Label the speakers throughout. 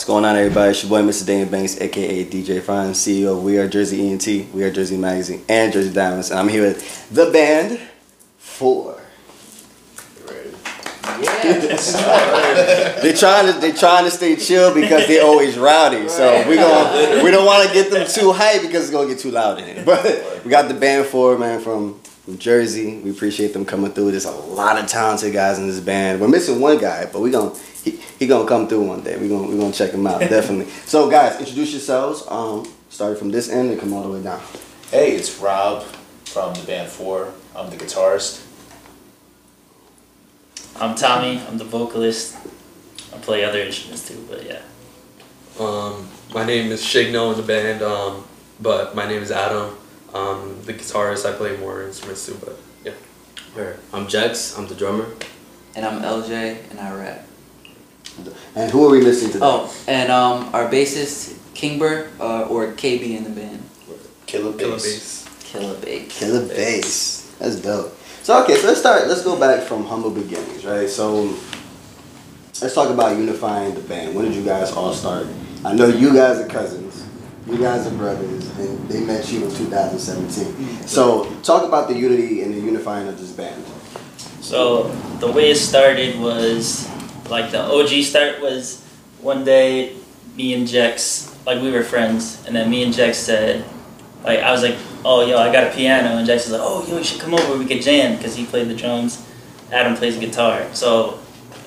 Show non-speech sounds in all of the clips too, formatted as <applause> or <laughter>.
Speaker 1: What's going on, everybody? It's your boy, Mr. Daniel Banks, aka DJ Fine, CEO of We Are Jersey ENT, We Are Jersey Magazine, and Jersey Diamonds. And I'm here with the band Four. <laughs> They're trying to they're trying to stay chill because they're always rowdy. So we going we don't want to get them too hype because it's gonna get too loud in here. But we got the band Four man from Jersey. We appreciate them coming through. There's a lot of talented guys in this band. We're missing one guy, but we gonna he, he gonna come through one day. We gonna we gonna check him out definitely. <laughs> So guys, introduce yourselves. Um, starting from this end and come all the way down.
Speaker 2: Hey, it's Rob from the band Four. I'm the guitarist.
Speaker 3: I'm Tommy. I'm the vocalist. I play other instruments too, but yeah.
Speaker 4: Um, my name is Shigno in the band, um, but my name is Adam. Um, the guitarist. I play more instruments too, but yeah.
Speaker 5: Where? I'm Jex, I'm the drummer.
Speaker 6: And I'm LJ, and I rap.
Speaker 1: And who are we missing today?
Speaker 6: Oh, and um, our bassist, Kingber, uh, or KB in the band.
Speaker 2: Killer
Speaker 4: Killer
Speaker 2: Bass.
Speaker 4: bass.
Speaker 6: Killer Bass.
Speaker 1: Killer bass. That's dope. So okay, so let's start. Let's go back from humble beginnings, right? So let's talk about unifying the band. When did you guys all start? I know you guys are cousins. You guys are brothers, and they met you in 2017. So talk about the unity and the unifying of this band.
Speaker 3: So the way it started was like the OG start was one day me and Jex like we were friends, and then me and Jex said like I was like, oh yo, I got a piano, and Jex was like, oh yo, you should come over, we could jam because he played the drums, Adam plays guitar, so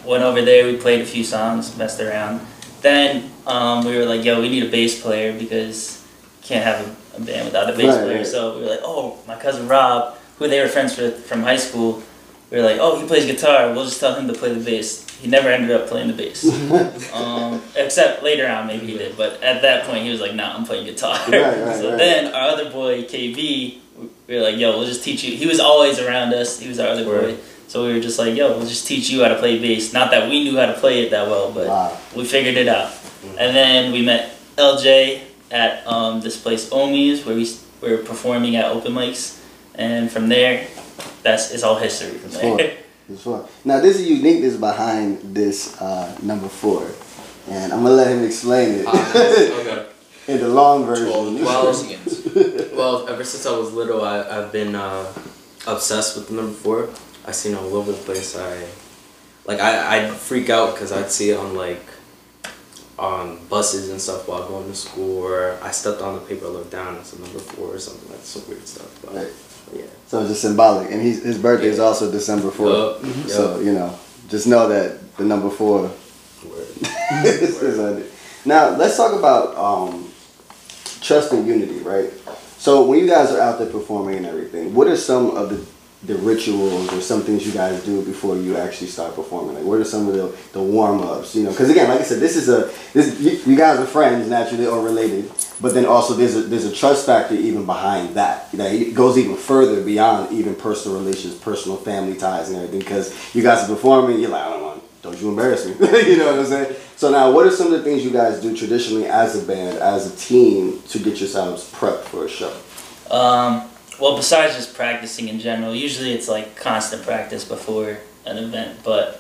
Speaker 3: went over there, we played a few songs, messed around. Then um, we were like, yo, we need a bass player because can't have a, a band without a bass
Speaker 1: Right,
Speaker 3: player.
Speaker 1: right.
Speaker 3: So we were like, oh, my cousin Rob, who they were friends with from high school, we were like, oh, he plays guitar. We'll just tell him to play the bass. He never ended up playing the bass, <laughs> um, except later on maybe he did. But at that point, he was like, nah, I'm playing guitar.
Speaker 1: Right, right, <laughs>
Speaker 3: so
Speaker 1: right.
Speaker 3: then our other boy KB, we were like, yo, we'll just teach you. He was always around us. He was our other boy. So we were just like, yo, we'll just teach you how to play bass. Not that we knew how to play it that well, but
Speaker 1: Wow.
Speaker 3: we figured it out. And then we met LJ at um, this place Omi's where we were performing at open mics, and from there, that's it's all history from there. <laughs>
Speaker 1: fun. It's fun. Now this is uniqueness behind this uh, number four, and I'm gonna let him explain it
Speaker 5: Ah, okay. <laughs>
Speaker 1: in the long version.
Speaker 5: Well- Well, ever since I was little, I, I've been uh, obsessed with the number four. I've seen it all over the place. I like I I'd freak out because I'd see it on like on buses and stuff while going to school, or I stepped on the paper, looked down, it's a number four or something like some weird stuff. But,
Speaker 1: Right.
Speaker 5: But yeah.
Speaker 1: So it's just symbolic, and he's, his birthday is also December fourth.
Speaker 5: Yup,
Speaker 1: So you know, just know that the number four
Speaker 5: Word.
Speaker 1: is, is on it. Now let's talk about um, trust and unity, right? So when you guys are out there performing and everything, what are some of the the rituals or some things you guys do before you actually start performing? Like, what are some of the, the warm ups? You know, because again, like I said, this is a this you, you guys are friends naturally or related, but then also there's a there's a trust factor even behind that. That it goes even further beyond even personal relations, personal family ties, and everything. Because you guys are performing, you're like, I don't want, don't you embarrass me. <laughs> you know what I'm saying? So now, what are some of the things you guys do traditionally as a band, as a team, to get yourselves prepped for a show?
Speaker 3: Um, well, besides just practicing in general, usually it's like constant practice before an event. But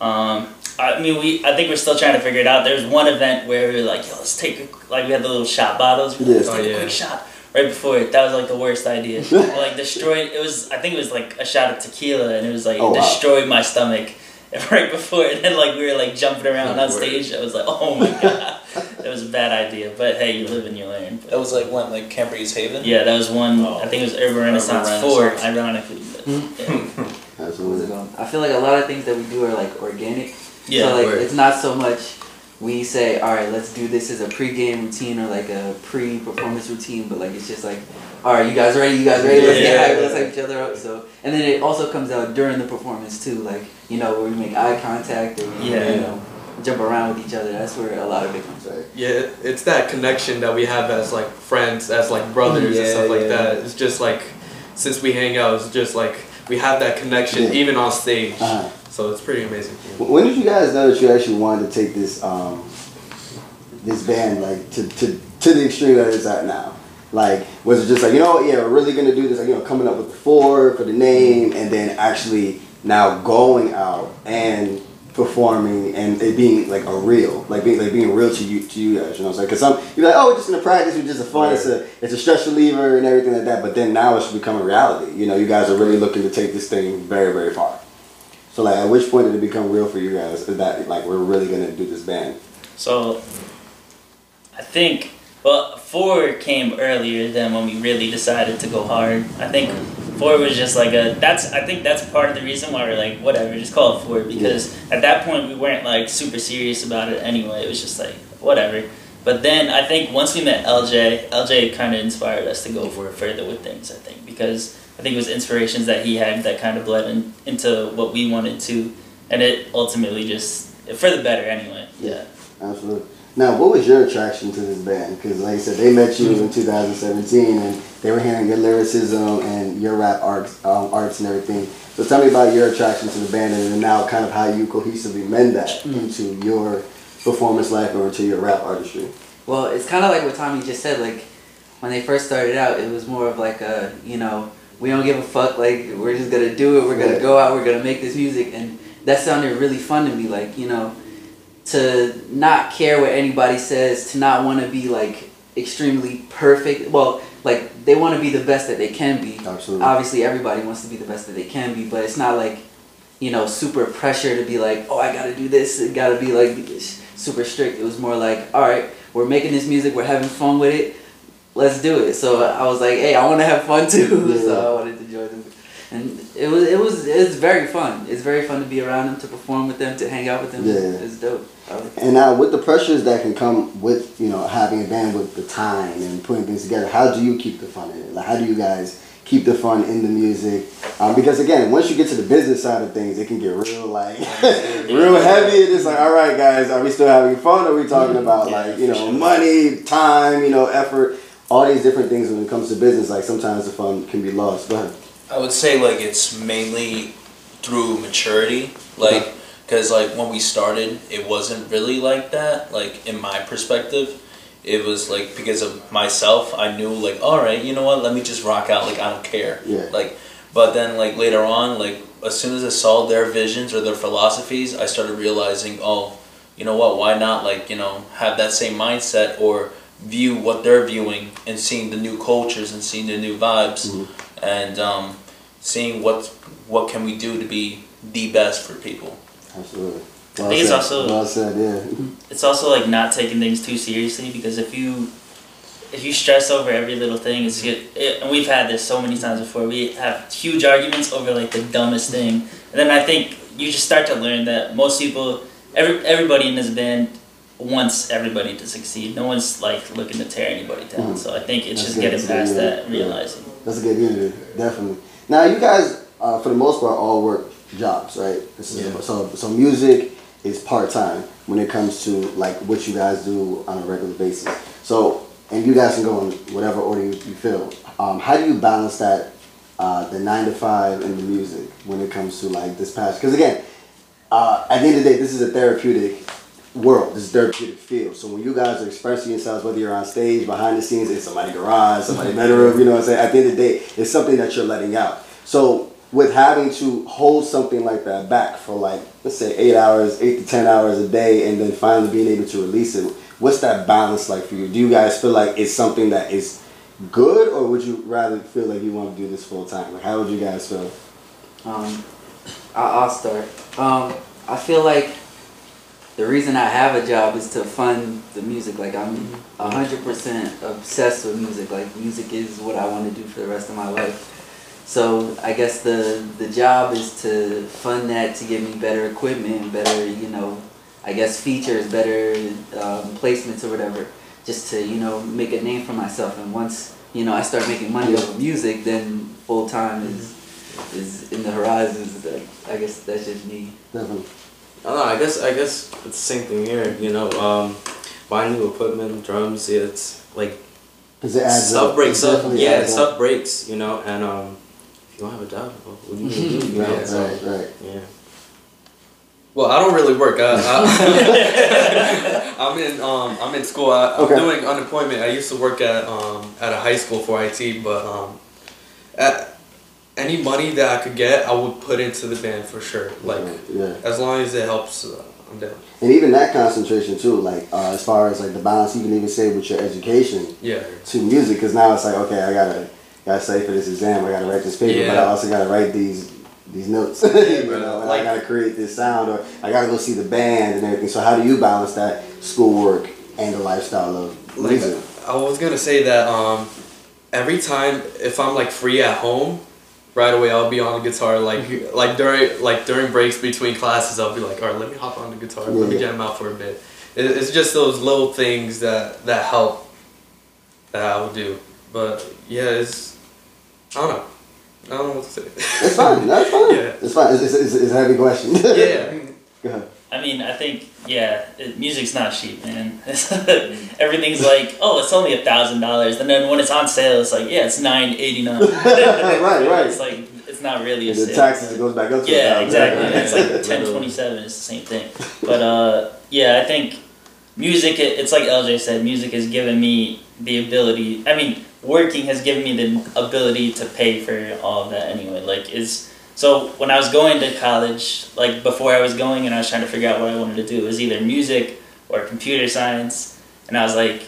Speaker 3: um, I mean, we I think we're still trying to figure it out. There's one event where we were like, yo, let's take a, like we had the little shot bottles. We were like, Let's take
Speaker 5: Oh,
Speaker 3: a quick shot right before it. That was like the worst idea. <laughs> Like destroyed. It was I think it was like a shot of tequila, and it was like
Speaker 1: Oh,
Speaker 3: it
Speaker 1: wow.
Speaker 3: destroyed my stomach. <laughs> Right before, and then like we were like jumping around on
Speaker 5: Word.
Speaker 3: stage. I was like, "Oh my <laughs> god, <laughs> it was a bad idea." But hey, you live and you learn. But-
Speaker 2: That was like when, like Camp Breeze Haven.
Speaker 3: yeah, that was one.
Speaker 2: Oh.
Speaker 3: I think it was Urban Renaissance
Speaker 2: Urban
Speaker 3: Four, ironically. But, hmm.
Speaker 6: yeah. <laughs>
Speaker 1: Absolutely.
Speaker 6: I feel like a lot of things that we do are like organic.
Speaker 3: Yeah,
Speaker 6: so like
Speaker 5: word.
Speaker 6: it's not so much we say, all right, let's do this as a pre-game routine or like a pre-performance routine, but like it's just like, all right, you guys ready? You guys ready? Let's
Speaker 3: Yeah.
Speaker 6: get <laughs> hyped. Let's hype each other up. So and then it also comes out during the performance too, like you know where we make eye contact or
Speaker 3: Yeah.
Speaker 6: you know jump around with each other. That's where a lot of it comes.
Speaker 1: Right.
Speaker 4: Yeah, it's that connection that we have as like friends, as like brothers and
Speaker 5: Yeah,
Speaker 4: stuff like
Speaker 5: yeah.
Speaker 4: that. It's just like since we hang out, it's just like we have that connection
Speaker 1: Yeah.
Speaker 4: even on stage.
Speaker 1: Uh-huh.
Speaker 4: So it's pretty amazing.
Speaker 1: When did you guys know that you actually wanted to take this um, this band like to, to, to the extreme that it's at now? Like, was it just like you know, yeah, we're really gonna do this? Like, you know, coming up with the four for the name, and then actually now going out and performing and it being like a real, like being like being real to you to you guys. You know what I'm saying? Because some you're like, oh, we're just gonna practice. We're just a fun. It's a it's a stress reliever and everything like that. But then now it's become a reality. You know, you guys are really looking to take this thing very very far. So like, at which point did it become real for you guys? Is that like we're really gonna do this band?
Speaker 3: So, I think well, four came earlier than when we really decided to go hard. I think four was just like a that's I think that's part of the reason why we're like whatever, just call it four because at that point we weren't like super serious about it anyway. It was just like whatever. But then I think once we met LJ, LJ kind of inspired us to go for it further with things. I think because I think it was inspirations that he had that kind of bled in, into what we wanted to, and it ultimately just for the better anyway. Yeah.
Speaker 1: Absolutely. Now, what was your attraction to this band? Because, like I said, they met you in 2017, and they were hearing your lyricism and your rap arts, um, arts and everything. So, tell me about your attraction to the band, and now, kind of how you cohesively mend that into your performance life or into your rap artistry.
Speaker 6: Well, it's kind of like what Tommy just said. Like when they first started out, it was more of like a you know we don't give a fuck. Like we're just gonna do it. We're gonna go out. We're gonna make this music, and that sounded really fun to me. Like you know, to not care what anybody says, to not want to be like extremely perfect. Well, like they want to be the best that they can be.
Speaker 1: Absolutely.
Speaker 6: Obviously, everybody wants to be the best that they can be, but it's not like you know super pressure to be like, oh, I gotta do this. It gotta be like super strict. It was more like, all right, we're making this music. We're having fun with it. Let's do it. So I was like, hey, I want to have fun too.
Speaker 1: Yeah. <laughs>
Speaker 6: so I wanted to. And it was it was it's very fun. It's very fun to be around them, to perform with them, to hang out with them.
Speaker 1: Yeah.
Speaker 6: It's dope. I like it.
Speaker 1: And now, with the pressures that can come with you know having a band with the time and putting things together, how do you keep the fun in it? Like, how do you guys keep the fun in the music? Um, because again, once you get to the business side of things, it can get real like <laughs> real heavy. And it's like, all right, guys, are we still having fun? Or are we talking about like you know money, time, you know, effort, all these different things when it comes to business? Like sometimes the fun can be lost. Go ahead.
Speaker 2: I would say like it's mainly through maturity, like because like when we started, it wasn't really like that. Like in my perspective, it was like because of myself, I knew like all right, you know what? Let me just rock out. Like I don't care.
Speaker 1: Yeah.
Speaker 2: Like, but then like later on, like as soon as I saw their visions or their philosophies, I started realizing, oh, you know what? Why not like you know have that same mindset or view what they're viewing and seeing the new cultures and seeing the new vibes mm-hmm. And um, seeing what what can we do to be the best for people.
Speaker 1: Absolutely.
Speaker 3: I think it's also-
Speaker 1: well said. Yeah. <laughs>
Speaker 3: it's also like not taking things too seriously because if you if you stress over every little thing it's good it, and we've had this so many times before we have huge arguments over like the dumbest thing and then i think you just start to learn that most people every, everybody in this band wants everybody to succeed no one's like looking to tear anybody down
Speaker 1: Mhm.
Speaker 3: so i think it's
Speaker 1: That's
Speaker 3: just
Speaker 1: good.
Speaker 3: getting past
Speaker 1: yeah.
Speaker 3: that realizing.
Speaker 1: Yeah. That's a good unity, definitely. Now you guys, uh, for the most part, all work jobs, right? This is
Speaker 4: Yeah.
Speaker 1: so so music is part time when it comes to like what you guys do on a regular basis. So and you guys can go in whatever order you, you feel. Um, how do you balance that, uh, the nine to five and the music when it comes to like this passion? Because again, uh, at the end of the day, this is a therapeutic world. This therapeutic field. So when you guys are expressing yourselves, whether you're on stage, behind the scenes, in somebody's garage, somebody's bedroom, you know what I'm saying? At the end of the day, it's something that you're letting out. So with having to hold something like that back for like, let's say eight hours, eight to ten hours a day, and then finally being able to release it, what's that balance like for you? Do you guys feel like it's something that is good, or would you rather feel like you want to do this full time? Like, how would you guys feel?
Speaker 6: Um, I'll, I'll start. Um, I feel like the reason I have a job is to fund the music. Like I'm hundred percent obsessed with music. Like music is what I want to do for the rest of my life. So I guess the the job is to fund that to give me better equipment, better you know, I guess features, better um, placements or whatever, just to you know make a name for myself. And once you know I start making money off of music, then full time is is in the horizons. I guess that's just me.
Speaker 1: Definitely.
Speaker 5: I don't know. I guess I guess it's the same thing here. You know, um, buying new equipment, drums. Yeah, it's like
Speaker 1: Because it adds
Speaker 5: stuff
Speaker 1: up.
Speaker 5: breaks up. Yeah,
Speaker 1: adds up.
Speaker 5: stuff breaks. You know, and um, if you don't have a job, well, what do you gonna do? You know,
Speaker 1: Right,
Speaker 5: so,
Speaker 1: right, right.
Speaker 5: yeah.
Speaker 4: Well, I don't really work. I, I, <laughs> <laughs> I'm in um, I'm in school. I, I'm
Speaker 1: Okay.
Speaker 4: doing unemployment. I used to work at um, at a high school for IT, but um, at, any money that I could get, I would put into the band for sure. Like
Speaker 1: yeah.
Speaker 4: as long as it helps, uh, I'm down.
Speaker 1: And even that concentration too, like uh, as far as like the balance, you can even say with your education
Speaker 4: Yeah.
Speaker 1: to music, because now it's like okay, I gotta gotta study for this exam, I gotta write this paper, but I also gotta write these these notes, <laughs> you know, and
Speaker 4: Like-
Speaker 1: I gotta create this sound, or I gotta go see the band and everything. So how do you balance that schoolwork and the lifestyle of
Speaker 4: Like
Speaker 1: music?
Speaker 4: I was gonna say that um, every time if I'm like free at home, right away I'll be on the guitar. Like mm-hmm. like during like during breaks between classes, I'll be like, all right, let me hop on the guitar, let me
Speaker 1: Yeah.
Speaker 4: jam out for a bit. It, it's just those little things that that help that I will do. But yeah, it's I don't know. I don't know what to say.
Speaker 1: It's fine. That's fine. <laughs>
Speaker 4: Yeah.
Speaker 1: It's fine. It's, it's, it's a heavy question.
Speaker 4: yeah. <laughs>
Speaker 1: Go ahead.
Speaker 3: I mean, I think yeah, it, music's not cheap, man. <laughs> Everything's like, oh, it's only a thousand dollars, and then when it's on sale, it's like, yeah, it's nine eighty nine. <laughs>
Speaker 1: Right, right.
Speaker 3: It's like it's not really a
Speaker 1: the
Speaker 3: sale.
Speaker 1: taxes it goes back up to
Speaker 3: Yeah, exactly.
Speaker 1: Right, <laughs>
Speaker 3: It's like ten twenty seven. It's the same thing. But uh, yeah, I think music. It, it's like LJ said. Music has given me the ability. I mean, working has given me the ability to pay for all of that anyway. Like, is so when I was going to college, like before I was going, and I was trying to figure out what I wanted to do, it was either music or computer science, and I was like.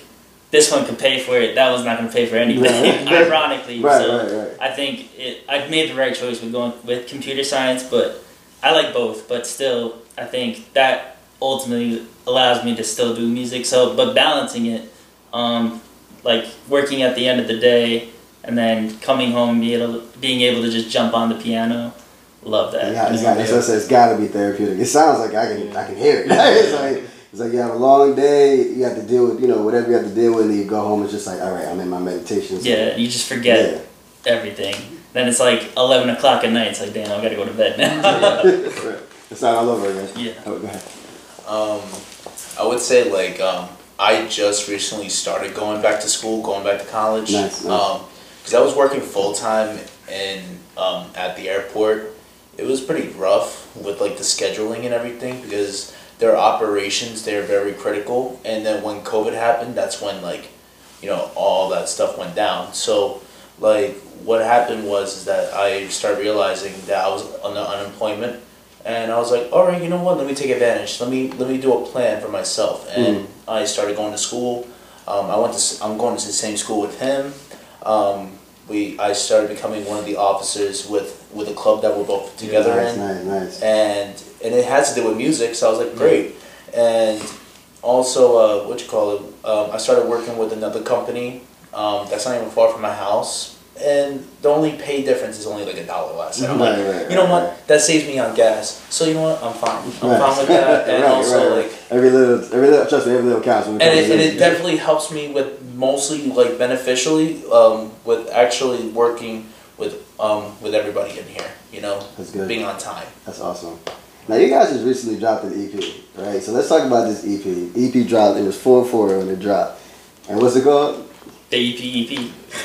Speaker 3: This one could pay for it. That one's not going to pay for anything.
Speaker 1: Right. <laughs>
Speaker 3: Ironically,
Speaker 1: Right,
Speaker 3: so
Speaker 1: right, right.
Speaker 3: I think it. I made the right choice with going with computer science, but I like both. But still, I think that ultimately allows me to still do music. So, but balancing it, um, like working at the end of the day and then coming home and be able, being able to just jump on the piano, love that.
Speaker 1: Yeah, it's got, that's what I said, it's got to be therapeutic. It sounds like I can I can hear it. <laughs> it's like it's like you have a long day, you have to deal with you know whatever you have to deal with, and you go home. It's just like all right, I'm in my meditation. zone.
Speaker 3: Yeah, you just forget
Speaker 1: Yeah.
Speaker 3: everything. Then it's like eleven o'clock at night. It's like, damn, I gotta go to bed now. <laughs>
Speaker 1: It's not all over again.
Speaker 3: Yeah.
Speaker 1: Oh, go ahead.
Speaker 2: Um, I would say like um, I just recently started going back to school, going back to college.
Speaker 1: Nice, nice.
Speaker 2: Um, because I was working full time in um, at the airport. It was pretty rough with like the scheduling and everything because their operations they're very critical. And then when COVID happened, that's when like you know all that stuff went down. So like what happened was is that I started realizing that I was on the unemployment and I was like, all right, you know what? Let me take advantage. Let me let me do a plan for myself. And I started going to school. Um, I went to I'm going to the same school with him. Um, we I started becoming one of the officers with with a club that we're both together
Speaker 1: nice,
Speaker 2: in
Speaker 1: nice, nice.
Speaker 2: and and it has to do with music. So I was like, great. And also, uh, what you call it? Um, I started working with another company um, that's not even far from my house, and the only pay difference is only like a dollar less. And I'm like,
Speaker 1: Right, right,
Speaker 2: you know
Speaker 1: right,
Speaker 2: what?
Speaker 1: right.
Speaker 2: That saves me on gas. So you know what? I'm fine. I'm
Speaker 1: Right.
Speaker 2: fine with <laughs> that. And
Speaker 1: Right,
Speaker 2: also
Speaker 1: right, right.
Speaker 2: like.
Speaker 1: every little, every little, trust me, every little counts. When it
Speaker 2: And it, and it definitely helps me with mostly like beneficially um, with actually working with um, with everybody in here. You know,
Speaker 1: That's good.
Speaker 2: being on time.
Speaker 1: That's awesome. Now you guys just recently dropped an EP, right? So let's talk about this EP. EP dropped. It was four four when it dropped. And what's it called?
Speaker 3: The E EP, <laughs>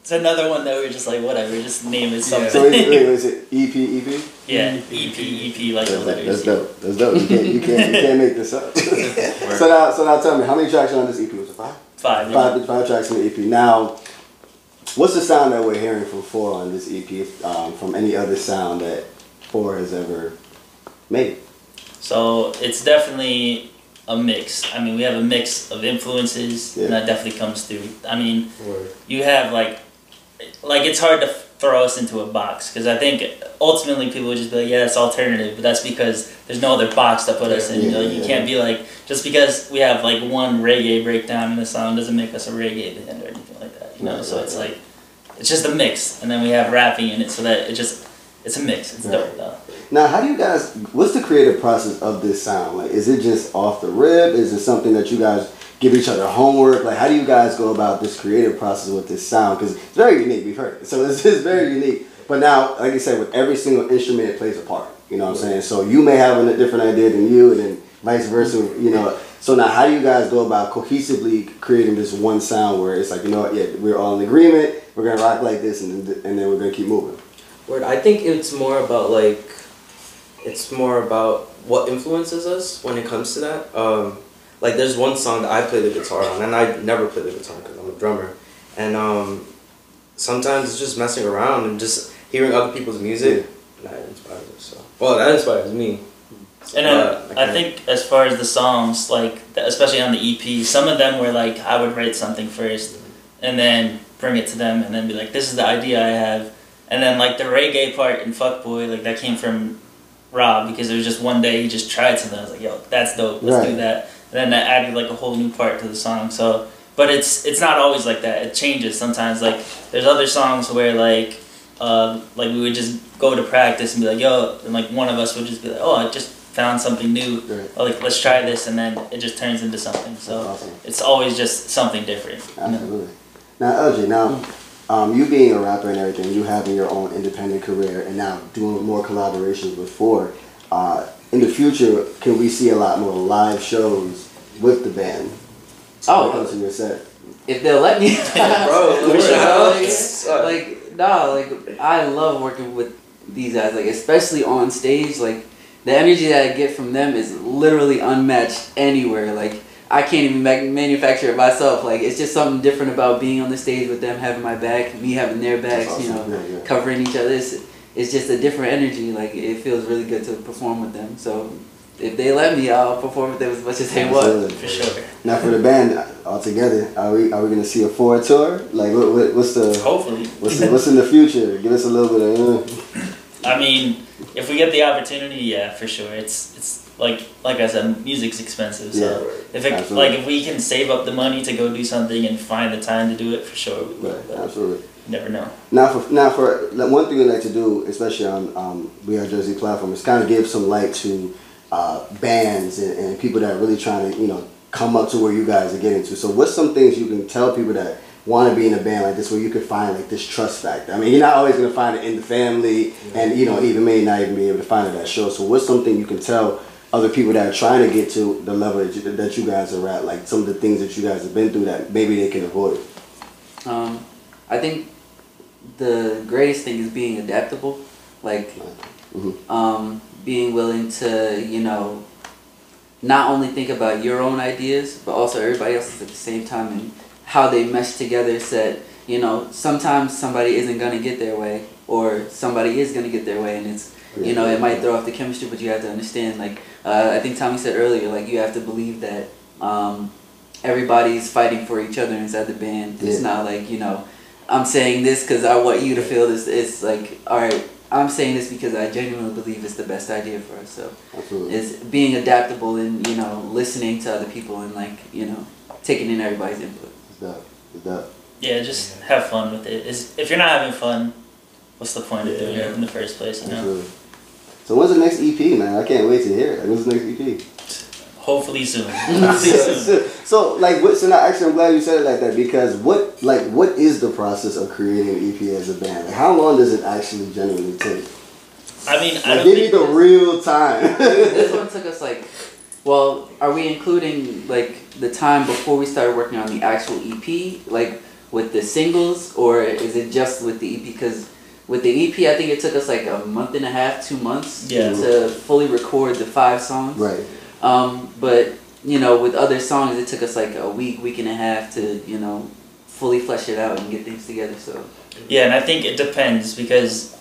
Speaker 3: it's another one that we are just like, whatever, just name it something.
Speaker 1: So wait, wait, wait, is it <laughs> EP EP?
Speaker 3: yeah, EP, EP, like the
Speaker 1: That's,
Speaker 3: letters.
Speaker 1: that's dope. That's dope. You can't you can't you can't make this up. <laughs> so now so now tell me how many tracks are on this EP? Was it five?
Speaker 3: Five.
Speaker 1: Five five tracks on the EP. Now, what's the sound that we're hearing from Four on this EP um, from any other sound that Four has ever made?
Speaker 3: So it's definitely a mix. I mean, we have a mix of influences, and that definitely comes through. I mean, you have like, like it's hard to throw us into a box because I think ultimately people would just be like, yeah, it's alternative, but that's because there's no other box to put us in.
Speaker 1: Yeah,
Speaker 3: you know, you
Speaker 1: yeah.
Speaker 3: can't be like just because we have like one reggae breakdown in the song doesn't make us a reggae band or anything like that. You know,
Speaker 1: Right,
Speaker 3: so
Speaker 1: right,
Speaker 3: it's
Speaker 1: right.
Speaker 3: like it's just a mix, and then we have rapping in it, so that it just it's a mix. It's
Speaker 1: Right.
Speaker 3: dope though.
Speaker 1: Now, how do you guys? What's the creative process of this sound? Like, is it just off the rip? Is it something that you guys give each other homework? Like, how do you guys go about this creative process with this sound? Because it's very unique. We've heard it, so <laughs> it's, is very unique. But now, like you said, with every single instrument, it plays a part. You know what I'm saying? So you may have a different idea than you, and then vice versa. You know. So now, how do you guys go about cohesively creating this one sound where it's like, you know what? Yeah, we're all in agreement. We're gonna rock like this, and then, and then we're gonna keep moving.
Speaker 5: Word. I think it's more about like, it's more about what influences us when it comes to that. Um, like there's one song that I play the guitar on, and I never play the guitar because I'm a drummer, and um, sometimes it's just messing around and just hearing other people's music. That inspires us. So, well, that inspires me.
Speaker 3: And then
Speaker 5: But I
Speaker 3: I think as far as the songs, like especially on the EP, some of them were like I would write something first, and then bring it to them, and then be like, "This is the idea I have," and then like the reggae part in Fuckboy, like that came from Rob because it was just one day he just tried something. I was like, "Yo, that's dope. Let's do that," and then that added like a whole new part to the song. So, but it's it's not always like that. It changes sometimes. Like there's other songs where like. Uh, like we would just go to practice and be like, "Yo," and like one of us would just be like, "Oh, I just found something new.
Speaker 1: Right.
Speaker 3: Oh, like let's try this," and then it just turns into something. So
Speaker 1: awesome.
Speaker 3: it's always just something different. you know?
Speaker 1: Absolutely. Now, LJ, now, um, you being a rapper and everything, you having your own independent career, and now doing more collaborations with Four. Uh, in the future, can we see a lot more live shows with the band?
Speaker 6: Oh.
Speaker 1: When it comes to your set.
Speaker 6: if they'll let me. <laughs> <laughs>
Speaker 5: Bro,
Speaker 6: For
Speaker 5: we should
Speaker 6: like, like, nah, like I love working with these guys. Like especially on stage, like the energy that I get from them is literally unmatched anywhere. Like I can't even ma- manufacture it myself. Like it's just something different about being on the stage with them having my back, me having their backs.
Speaker 1: That's
Speaker 6: You know.
Speaker 1: Yeah, yeah.
Speaker 6: covering each other. It's, it's just a different energy. Like it feels really good to perform with them. So. If they let me, I'll perform with them as much as they want.
Speaker 3: For sure.
Speaker 1: Now, for the band altogether, are we are we gonna see a Four tour? Like, what, what, what's the
Speaker 3: Hopefully.
Speaker 1: what's the, what's in the future? Give us a little bit of. Uh,
Speaker 3: I mean, if we get the opportunity, yeah, for sure. It's it's like like I said, music's expensive. So
Speaker 1: Yeah,
Speaker 3: if it
Speaker 1: absolutely.
Speaker 3: like if we can save up the money to go do something and find the time to do it, for sure we will.
Speaker 1: right, absolutely.
Speaker 3: never know.
Speaker 1: Now for now for like, one thing we like to do, especially on um, We Are Jersey platform, is kind of give some light to uh, bands and, and people that are really trying to you know come up to where you guys are getting to. So what's some things you can tell people that want to be in a band like this where you can find like this trust factor? I mean, you're not always gonna find it in the family, and you know even may not even be able to find it at shows. So what's something you can tell? Other people that are trying to get to the level that you, that you guys are at, like some of the things that you guys have been through that maybe they can avoid.
Speaker 6: Um, I think the greatest thing is being adaptable, like
Speaker 1: Mhm.
Speaker 6: um, being willing to, you know, not only think about your own ideas, but also everybody else's at the same time and how they mesh together. So that you know, sometimes somebody isn't gonna get their way, or somebody is gonna get their way, and it's you know it might throw off the chemistry, but you have to understand. Like uh, I think Tommy said earlier, like you have to believe that. Um, everybody's fighting for each other inside the band. It's not like you know, I'm saying this because I want you to feel this. It's like, all right, I'm saying this because I genuinely believe it's the best idea for us. So
Speaker 1: Absolutely.
Speaker 6: it's being adaptable and you know listening to other people and like you know taking in everybody's input.
Speaker 1: It's that. It's that.
Speaker 3: Yeah, just have fun with it. Is if you're not having fun, what's the point of doing it in the first place? You know.
Speaker 1: Absolutely. So when's the next EP, man? I can't wait to hear it. Like, when's the next EP?
Speaker 3: Hopefully soon. <laughs> Hopefully soon.
Speaker 1: so, so, like, what, so now actually, I'm glad you said it like that because what, like, what is the process of creating an EP as a band? Like, how long does it actually genuinely take?
Speaker 3: I mean, I
Speaker 1: Like,
Speaker 3: don't
Speaker 1: give me the real time.
Speaker 6: this one took us like, well, are we including like the time before we started working on the actual EP, like with the singles, or is it just with the EP? Because with the EP, I think it took us like a month and a half, two months
Speaker 3: Yeah.
Speaker 6: to fully record the five songs.
Speaker 1: right.
Speaker 6: Um, but you know, with other songs, it took us like a week, week and a half to you know fully flesh it out and get things together. So
Speaker 3: Yeah, and I think it depends because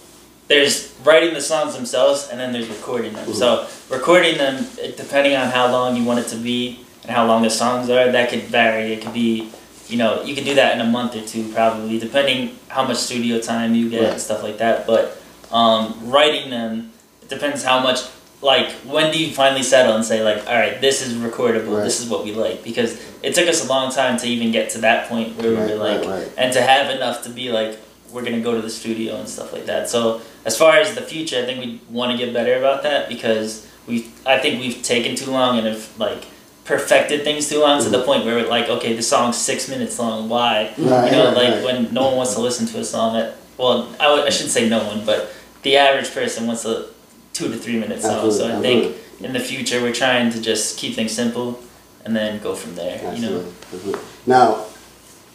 Speaker 3: there's writing the songs themselves and then there's recording them. So recording them, depending on how long you want it to be and how long the songs are, that could vary. It could be, you know, you could do that in a month or two probably, depending how much studio time you get
Speaker 1: Right.
Speaker 3: and stuff like that. But um, writing them, it depends how much. Like when do you finally settle and say like, all right, this is recordable.
Speaker 1: Right.
Speaker 3: This is what we like because it took us a long time to even get to that point where we
Speaker 1: Right,
Speaker 3: were like, and to have enough to be like we're gonna go to the studio and stuff like that. So as far as the future, I think we want to get better about that because we I think we've taken too long and have like perfected things too long to the point where we're like okay the song's six minutes long why
Speaker 1: Right,
Speaker 3: you know
Speaker 1: right,
Speaker 3: like
Speaker 1: right.
Speaker 3: when no one wants to listen to a song that well I, I shouldn't say no one but the average person wants a two to three minute song so I
Speaker 1: Absolutely,
Speaker 3: think in the future we're trying to just keep things simple and then go from there you know
Speaker 1: Absolutely. Absolutely. Now,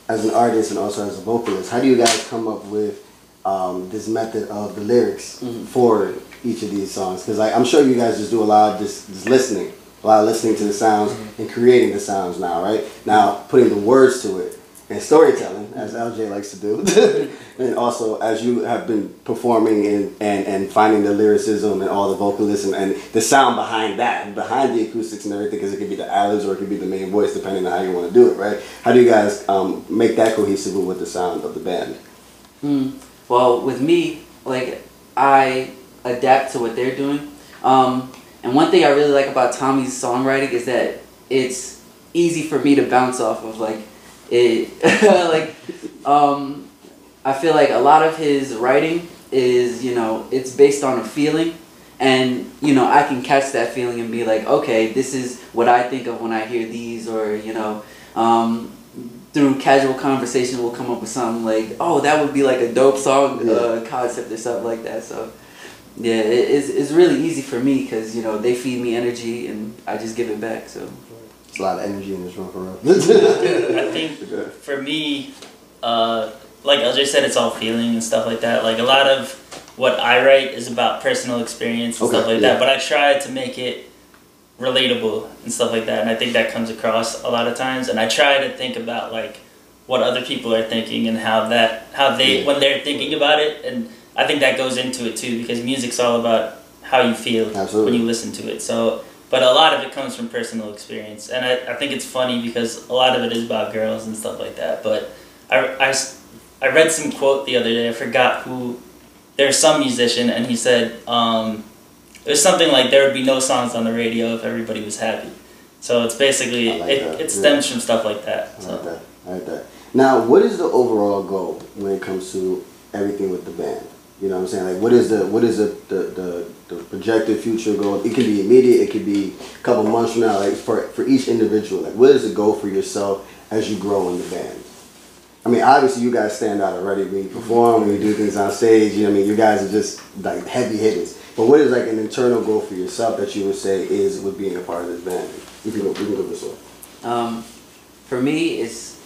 Speaker 1: as an artist and also as a vocalist, how do you guys come up with um, this method of the lyrics
Speaker 6: Mhm.
Speaker 1: for each of these songs? Because I'm sure you guys just do a lot of just, just listening, of listening to the sounds and creating the sounds now, right? Now, putting the words to it and storytelling, as LJ likes to do, <laughs> and also as you have been performing and, and, and finding the lyricism and all the vocalism and the sound behind that, behind the acoustics and everything, because it could be the ad-libs or it could be the main voice, depending on how you want to do it, right? How do you guys um, make that cohesive with the sound of the band?
Speaker 6: Hmm. Well, with me, like I adapt to what they're doing. Um, and one thing I really like about Tommy's songwriting is that it's easy for me to bounce off of. Like it, <laughs> like um, I feel like a lot of his writing is you know it's based on a feeling, and you know I can catch that feeling and be like, okay, this is what I think of when I hear these, or you know. Um, through casual conversation, we'll come up with something like, "Oh, that would be like a dope song uh, concept or something like that." So, yeah, it, it's, it's really easy for me because you know they feed me energy and I just give it back. So,
Speaker 1: There's a lot of energy in this room for real. <laughs>
Speaker 3: I think <laughs> for me, uh, like LJ said, it's all feeling and stuff like that. Like a lot of what I write is about personal experience and stuff like
Speaker 1: yeah.
Speaker 3: that. But I try to make it relatable and stuff like that. And I think that comes across a lot of times. And I try to think about like what other people are thinking and how that how they
Speaker 1: Yeah.
Speaker 3: when they're thinking about it. And I think that goes into it too because music's all about how you feel
Speaker 1: Absolutely.
Speaker 3: when you listen to it. So. But a lot of it comes from personal experience, and I, I think it's funny because a lot of it is about girls and stuff like that. But I, I, I read some quote the other day. I forgot who. There's some musician, and he said um, it was something like there would be no songs on the radio if everybody was happy. So it's basically
Speaker 1: like
Speaker 3: it, it
Speaker 1: yeah.
Speaker 3: stems from stuff like that.
Speaker 1: I like that. I like that. Now, what is the overall goal when it comes to everything with the band? You know what I'm saying? Like, what is the what is the the, the, the projected future goal? It can be immediate. It could be a couple months from now. Like for for each individual, like what is the goal for yourself as you grow in the band? I mean, obviously you guys stand out already when you perform, when you do things on stage. You know, what I mean, you guys are just like heavy hitters. But what is like an internal goal for yourself that you would say is with being a part of this band? We can go, we can go this way.
Speaker 6: um, for me, it's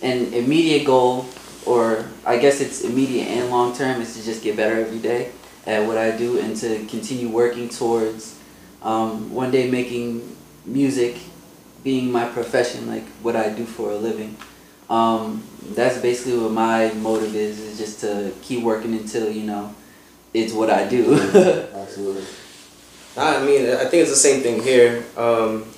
Speaker 6: an immediate goal, or I guess it's immediate and long term, is to just get better every day at what I do and to continue working towards um, one day making music being my profession, like what I do for a living. Um, that's basically what my motive is, is just to keep working until, you know, it's what I do. <laughs>
Speaker 1: Absolutely.
Speaker 5: I mean, I think it's the same thing here. Um,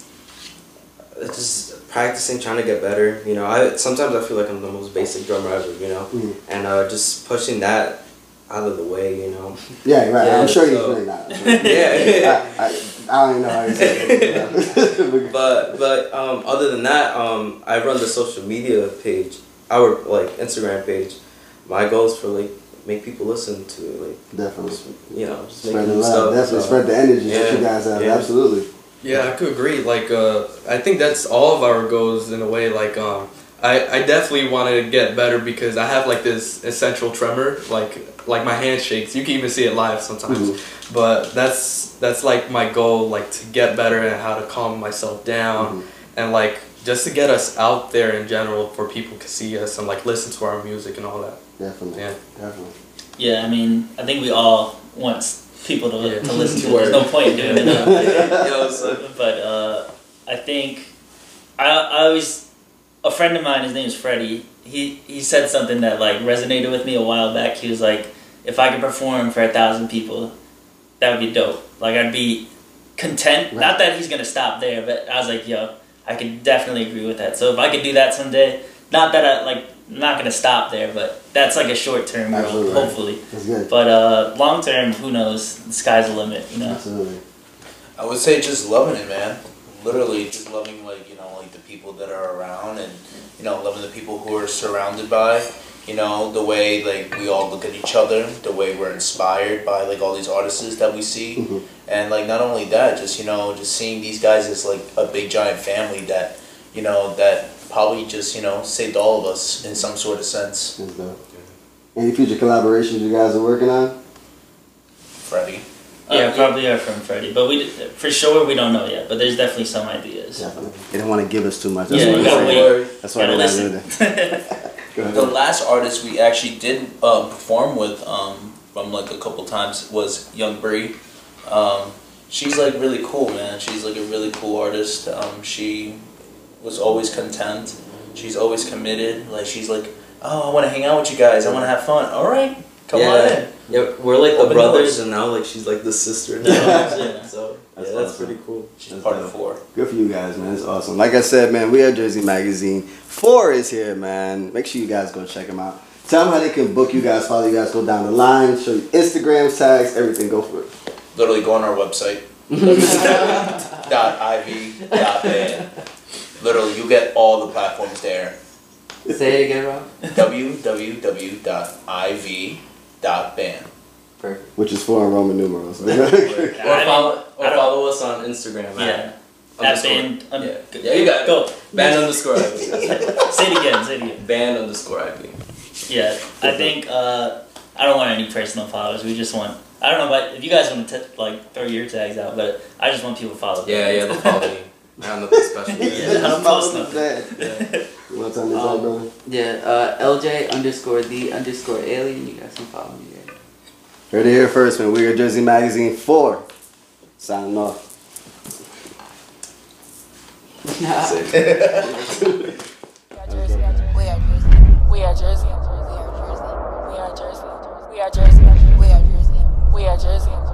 Speaker 5: just practicing, trying to get better. You know, I sometimes I feel like I'm the most basic drummer ever. You know,
Speaker 1: Mhm.
Speaker 5: and uh, just pushing that out of the way. You know.
Speaker 1: Yeah, right.
Speaker 5: Yeah,
Speaker 1: I'm sure you're
Speaker 5: so-
Speaker 1: doing that. <laughs> Sure.
Speaker 5: Yeah.
Speaker 1: I, I, I don't even know how to say it. <laughs> <laughs>
Speaker 5: But but um, other than that, um, I run the social media page, our like Instagram page. My goal is for like make people listen to it, like
Speaker 1: Definitely.
Speaker 5: you know, just
Speaker 1: Spread the love.
Speaker 5: stuff.
Speaker 1: Definitely
Speaker 5: so.
Speaker 1: spread the energy that you guys have.
Speaker 5: yeah.
Speaker 1: Absolutely.
Speaker 4: Yeah, I could agree. Like, uh, I think that's all of our goals in a way. Like, um, I, I definitely want to get better because I have like this essential tremor. Like, like my hand shakes. You can even see it live sometimes.
Speaker 1: Mm-hmm.
Speaker 4: But that's that's like my goal. Like to get better at how to calm myself down,
Speaker 1: Mm-hmm.
Speaker 4: and like just to get us out there in general for people to see us and like listen to our music and all that.
Speaker 1: Definitely.
Speaker 4: Yeah.
Speaker 1: Definitely.
Speaker 3: yeah, I mean, I think we all want people to,
Speaker 4: Yeah.
Speaker 3: to listen to. There's no point in doing it. <laughs> now.
Speaker 5: Yo, so-
Speaker 3: but uh, I think I, I always a friend of mine his name is Freddie he he said something that like resonated with me a while back he was like if I could perform for a thousand people that would be dope like I'd be content
Speaker 1: Right.
Speaker 3: not that he's gonna stop there but I was like yo I could definitely agree with that so if I could do that someday not that I like not gonna stop there but that's like a short term goal hopefully
Speaker 1: That's good.
Speaker 3: but uh long term who knows the sky's the limit you know
Speaker 1: Absolutely.
Speaker 2: I would say just loving it, man. Literally, just loving like you know like the people that are around, and you know loving the people who are surrounded by. You know the way like we all look at each other, the way we're inspired by like all these artists that we see,
Speaker 1: Mhm.
Speaker 2: and like not only that, just you know just seeing these guys as like a big giant family that you know that probably just you know saved all of us in some sort of sense.
Speaker 1: That's dope. Any future collaborations you guys are working on?
Speaker 2: Freddie.
Speaker 3: Yeah,
Speaker 2: Uh,
Speaker 3: probably are from Freddie, but we for sure we don't know yet. But there's definitely some ideas.
Speaker 1: Definitely. They don't want to give us too much. That's
Speaker 3: Yeah,
Speaker 1: why
Speaker 3: you
Speaker 1: they're
Speaker 3: gotta wait.
Speaker 1: That's why
Speaker 3: Gotta
Speaker 1: they're not
Speaker 3: listen.
Speaker 1: that. <laughs>
Speaker 2: The last artist we actually did uh, perform with um, from like a couple times was Young Bree. Um, she's like really cool, man. She's like a really cool artist. Um, she was always content. She's always committed. Like she's like, oh, I want to hang out with you guys. I want to have fun. All right, come
Speaker 5: yeah,
Speaker 2: on in.
Speaker 5: Yeah, we're like the
Speaker 2: Open
Speaker 5: brothers,
Speaker 2: doors.
Speaker 5: and now like she's like the sister. Now. <laughs>
Speaker 2: Yeah.
Speaker 5: So
Speaker 1: That's
Speaker 5: yeah, that's
Speaker 1: awesome.
Speaker 5: pretty cool.
Speaker 2: She's
Speaker 1: That's
Speaker 2: part
Speaker 1: dope.
Speaker 2: of four.
Speaker 1: Good for you guys, man. It's awesome. Like I said, man, we are Jersey Magazine. Four is here, man. Make sure you guys go check them out. Tell them how they can book you guys, follow you guys, go down the line, show you Instagram tags, everything. Go for it.
Speaker 2: Literally go on our website. <laughs> <laughs> dot iv dot band. Literally, you get all the platforms there.
Speaker 6: Say it again, Rob.
Speaker 2: www dot iv dot band.
Speaker 6: Perfect.
Speaker 1: Which is four in Roman numerals. <laughs>
Speaker 5: Or follow or follow us on Instagram.
Speaker 3: Yeah.
Speaker 5: At
Speaker 3: That band. Un-
Speaker 5: Yeah.
Speaker 3: go-
Speaker 5: Yeah, you got it.
Speaker 3: Go.
Speaker 5: Band underscore IV. <laughs>
Speaker 3: Say it again. Say it again.
Speaker 5: Band underscore IV.
Speaker 3: Yeah, I think uh, I don't want any personal followers. We just want. I don't know, but if you guys want to t- like throw your tags out, but I just want people to follow.
Speaker 5: Yeah, yeah, they'll follow me. <laughs>
Speaker 3: Yeah,
Speaker 1: yeah, of not.
Speaker 6: Um, yeah. Uh, yeah, LJ underscore the underscore alien. You guys can follow me there.
Speaker 1: Heard it here first, man. We are Jersey Magazine 4. Signing off.
Speaker 7: Nah. <laughs> We are Jersey. We are Jersey. We are Jersey. We are Jersey. We are Jersey. We are Jersey.